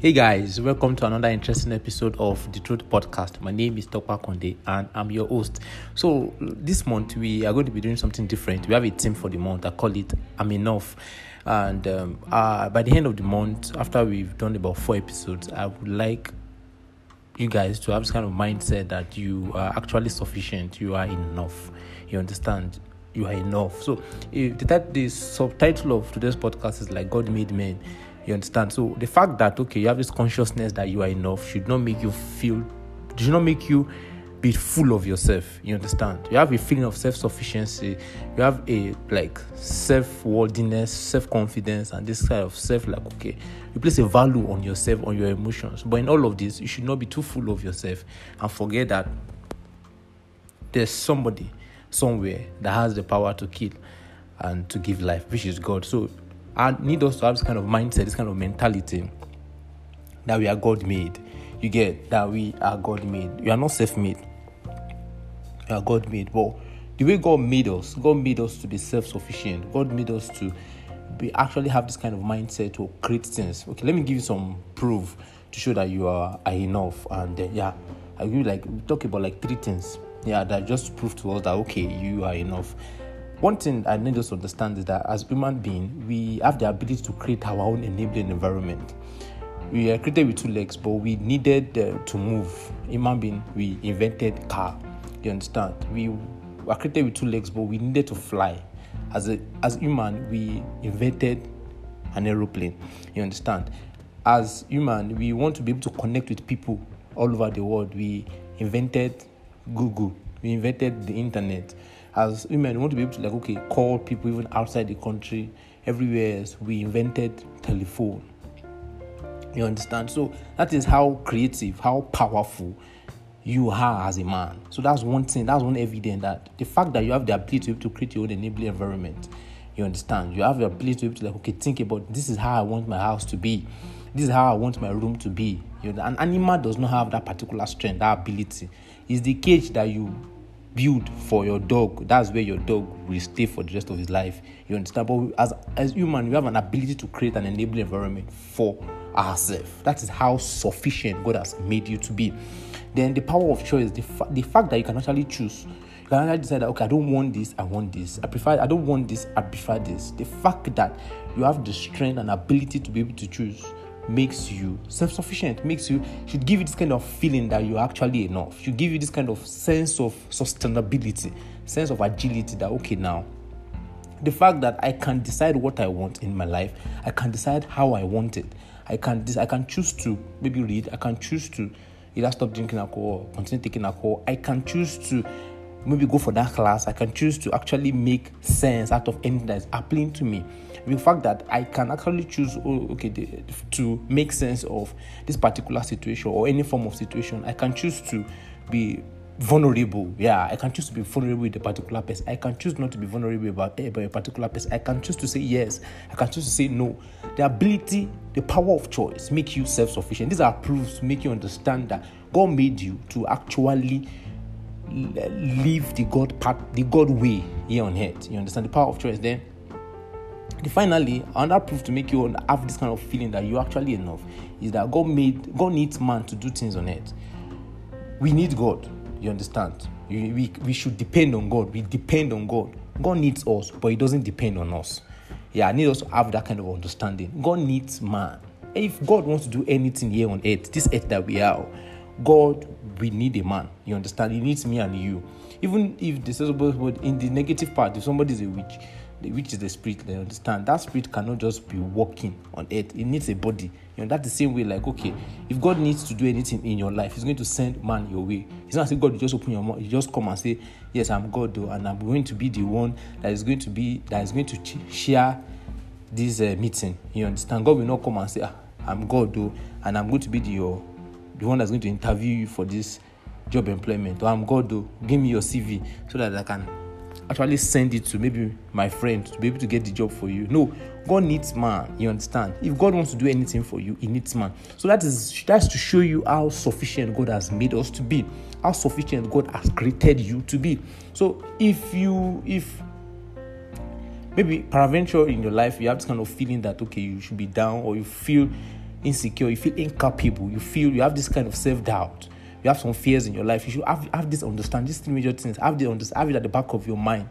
Hey guys, welcome to another interesting episode of the Truth Podcast. My name is Tokpa Konde and I'm your host. So, this month we are going to be doing something different. We have a theme for the month. I call it I'm Enough. And um, uh, by the end of the month, after we've done about four episodes, I would like you guys to have this kind of mindset that you are actually sufficient, you are enough. You understand? You are enough. So, if the, the subtitle of today's podcast is like God made men, you understand? So, the fact that okay, you have this consciousness that you are enough should not make you feel, should not make you be full of yourself. You understand? You have a feeling of self sufficiency. You have a like self worthiness, self confidence, and this kind of self like okay, you place a value on yourself, on your emotions. But in all of this, you should not be too full of yourself and forget that there's somebody somewhere that has the power to kill and to give life, which is God. So I need us to have this kind of mindset, this kind of mentality that we are God made. You get that we are God made. You are not self made. You are God made. But the way God made us, God made us to be self sufficient. God made us to be actually have this kind of mindset to create things. Okay, let me give you some proof to show that you are, are enough. And yeah, I will like talk about like three things. Yeah, that just prove to us that okay, you are enough. One thing I need us to understand is that as human beings, we have the ability to create our own enabling environment. We are created with two legs, but we needed uh, to move. Human being, we invented car. You understand? We were created with two legs, but we needed to fly. As a as human, we invented an aeroplane. You understand? As human, we want to be able to connect with people all over the world. We invented Google. We invented the internet. As women, we want to be able to like okay call people even outside the country, everywhere else. We invented telephone. You understand? So that is how creative, how powerful you are as a man. So that's one thing, that's one evidence that the fact that you have the ability to, to create your own enabling environment, you understand? You have the ability to, be able to like, okay, think about this is how I want my house to be. This is how I want my room to be. You know, an animal does not have that particular strength, that ability. It's the cage that you build for your dog. That's where your dog will stay for the rest of his life. You understand? But as as human, we have an ability to create an enabling environment for ourselves. That is how sufficient God has made you to be. Then the power of choice, the, fa- the fact that you can actually choose. You can actually decide that okay, I don't want this, I want this. I prefer I don't want this, I prefer this. The fact that you have the strength and ability to be able to choose makes you self-sufficient makes you should give you this kind of feeling that you're actually enough. Should give you this kind of sense of sustainability sense of agility that okay now the fact that i can decide what i want in my life i can decide how i want it. I can i can choose to maybe read i can choose to either stop drinking alcohol continue taking alcohol. I can choose to maybe go for that class. I can choose to actually make sense out of anything that is appealing to me the fact that I can actually choose, oh, okay, the, to make sense of this particular situation or any form of situation, I can choose to be vulnerable. Yeah, I can choose to be vulnerable with a particular person. I can choose not to be vulnerable about, about eh, a particular person. I can choose to say yes. I can choose to say no. The ability, the power of choice make you self-sufficient. These are proofs to make you understand that God made you to actually live the God part, the God way here on earth. You understand the power of choice then? Finally, another proof to make you have this kind of feeling that you're actually enough is that God made God needs man to do things on earth. We need God. You understand? We, we, should depend on God. We depend on God. God needs us, but He doesn't depend on us. Yeah, I need us to have that kind of understanding. God needs man. If God wants to do anything here on earth, this earth that we are, God, we need a man. You understand? He needs me and you. Even if the in the negative part, if somebody is a witch, which is the spirit they understand. That spirit cannot just be walking on earth. It needs a body. You know that's the same way like okay if god needs to do anything in your life he's going to send man your way. It's not say god you just open your mouth you just come and say yes i'm god though and i'm going to be the one that is going to be that is going to share this uh, meeting. You understand? God will not come and say ah, i'm god though and i'm going to be the your the one that's going to interview you for this job employment or i'm god though give me your cv so that i can actually send it to maybe my friend to be able to get the job for you. No, God needs man. You understand? If God wants to do anything for you, He needs man. So that is that's to show you how sufficient God has made us to be, how sufficient God has created you to be. So if you if maybe peradventure in your life you have this kind of feeling that okay you should be down or you feel insecure, you feel incapable, you feel you have this kind of self doubt, you have some fears in your life, you should have, have this understand these three major things, have, the, have it at the back of your mind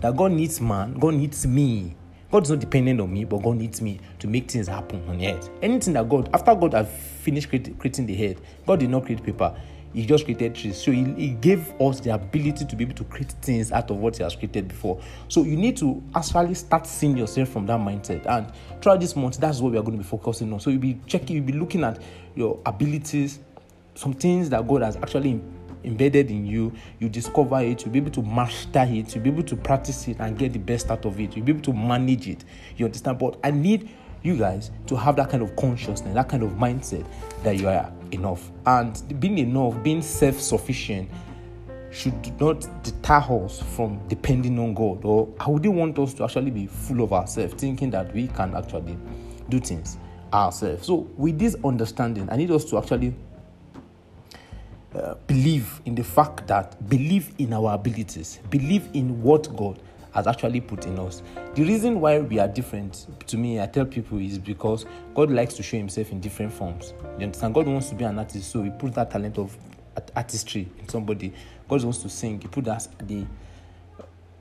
that God needs man, God needs me. God is not dependent on me, but God needs me to make things happen on earth. Anything that God, after God has finished creating the head, God did not create paper. He just created trees. So he, he, gave us the ability to be able to create things out of what he has created before. So you need to actually start seeing yourself from that mindset. And throughout this month, that's what we are going to be focusing on. So you'll be checking, you'll be looking at your abilities, some things that God has actually embedded in you, you discover it, you'll be able to master it, you'll be able to practice it and get the best out of it, you'll be able to manage it. You understand? But I need you guys to have that kind of consciousness, that kind of mindset that you are enough. And being enough, being self sufficient, should not deter us from depending on God. Or I wouldn't want us to actually be full of ourselves, thinking that we can actually do things ourselves. So, with this understanding, I need us to actually uh, believe in the fact that believe in our abilities, believe in what God has actually put in us. The reason why we are different, to me, I tell people, is because God likes to show Himself in different forms. You understand? God wants to be an artist, so He put that talent of artistry in somebody. God wants to sing, He put that the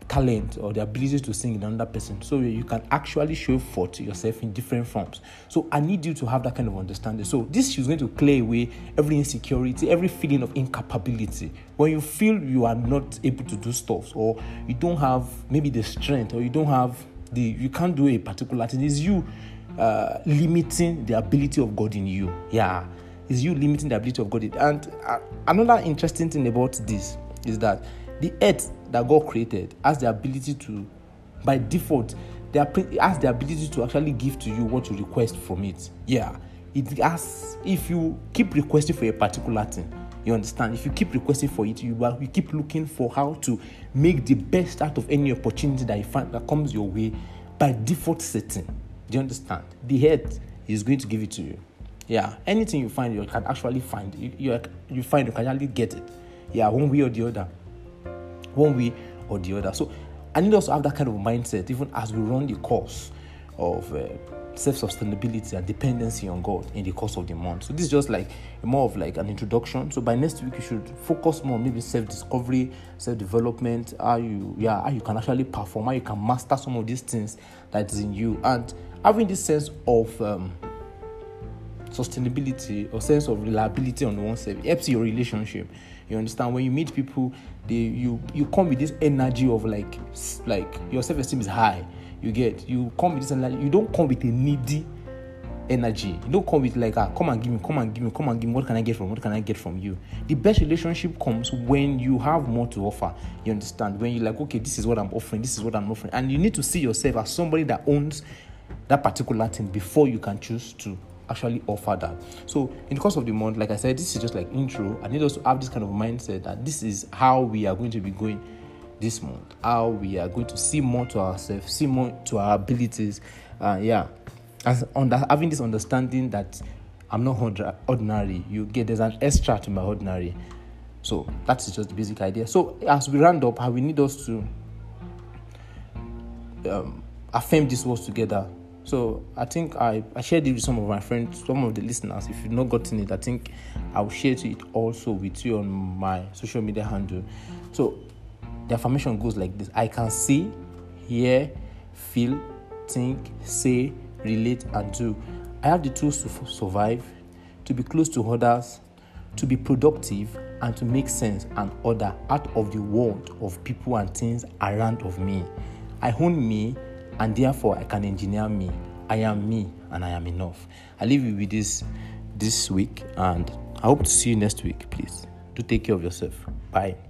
talent or the ability to sing in another person so you can actually show forth yourself in different forms. So i need you to have that kind of understanding. So this is going to clear away every insecurity every feeling of incapability. When you feel you are not able to do stuff or you don't have maybe the strength or you don't have the you can't do a particular thing is you uh, limiting the ability of god in you. Yeah. Is you limiting the ability of god and uh, another interesting thing about this is that the earth that God created has the ability to, by default, they has the ability to actually give to you what you request from it. Yeah, it has. If you keep requesting for a particular thing, you understand. If you keep requesting for it, you you keep looking for how to make the best out of any opportunity that you find that comes your way by default setting. Do you understand? The head is going to give it to you. Yeah, anything you find, you can actually find. You, you, you find you can actually get it. Yeah, one way or the other one way or the other. So I need us to have that kind of mindset even as we run the course of uh, self sustainability and dependency on God in the course of the month. So this is just like more of like an introduction. So by next week you should focus more maybe self discovery, self development, how you yeah how you can actually perform, how you can master some of these things that is in you, and having this sense of um, sustainability or sense of reliability on oneself helps your relationship you understand when you meet people, they you you come with this energy of like like your self esteem is high. You get you come with this energy. You don't come with a needy energy. You don't come with like ah, come and give me, come and give me, come and give me. What can I get from? What can I get from you? The best relationship comes when you have more to offer. You understand? When you're like, okay, this is what I'm offering, this is what I'm offering, and you need to see yourself as somebody that owns that particular thing before you can choose to actually offer that. So, in the course of the month, like I said, this is just like intro. I need us to have this kind of mindset that this is how we are going to be going this month, how we are going to see more to ourselves, see more to our abilities. Uh, yeah, as under having this understanding that I'm not ordinary, you get there's an extra to my ordinary. So that's just the basic idea. So as we round up, how we need us to um, affirm these words together so I think I, I shared it with some of my friends, some of the listeners. If you've not gotten it, I think I'll share it also with you on my social media handle. So the affirmation goes like this I can see, hear, feel, think, say, relate, and do. I have the tools to survive, to be close to others, to be productive, and to make sense and order out of the world of people and things around of me. I own me and therefore I can engineer me. I am me and I am enough. I leave you with this this week and I hope to see you next week. Please do take care of yourself. Bye.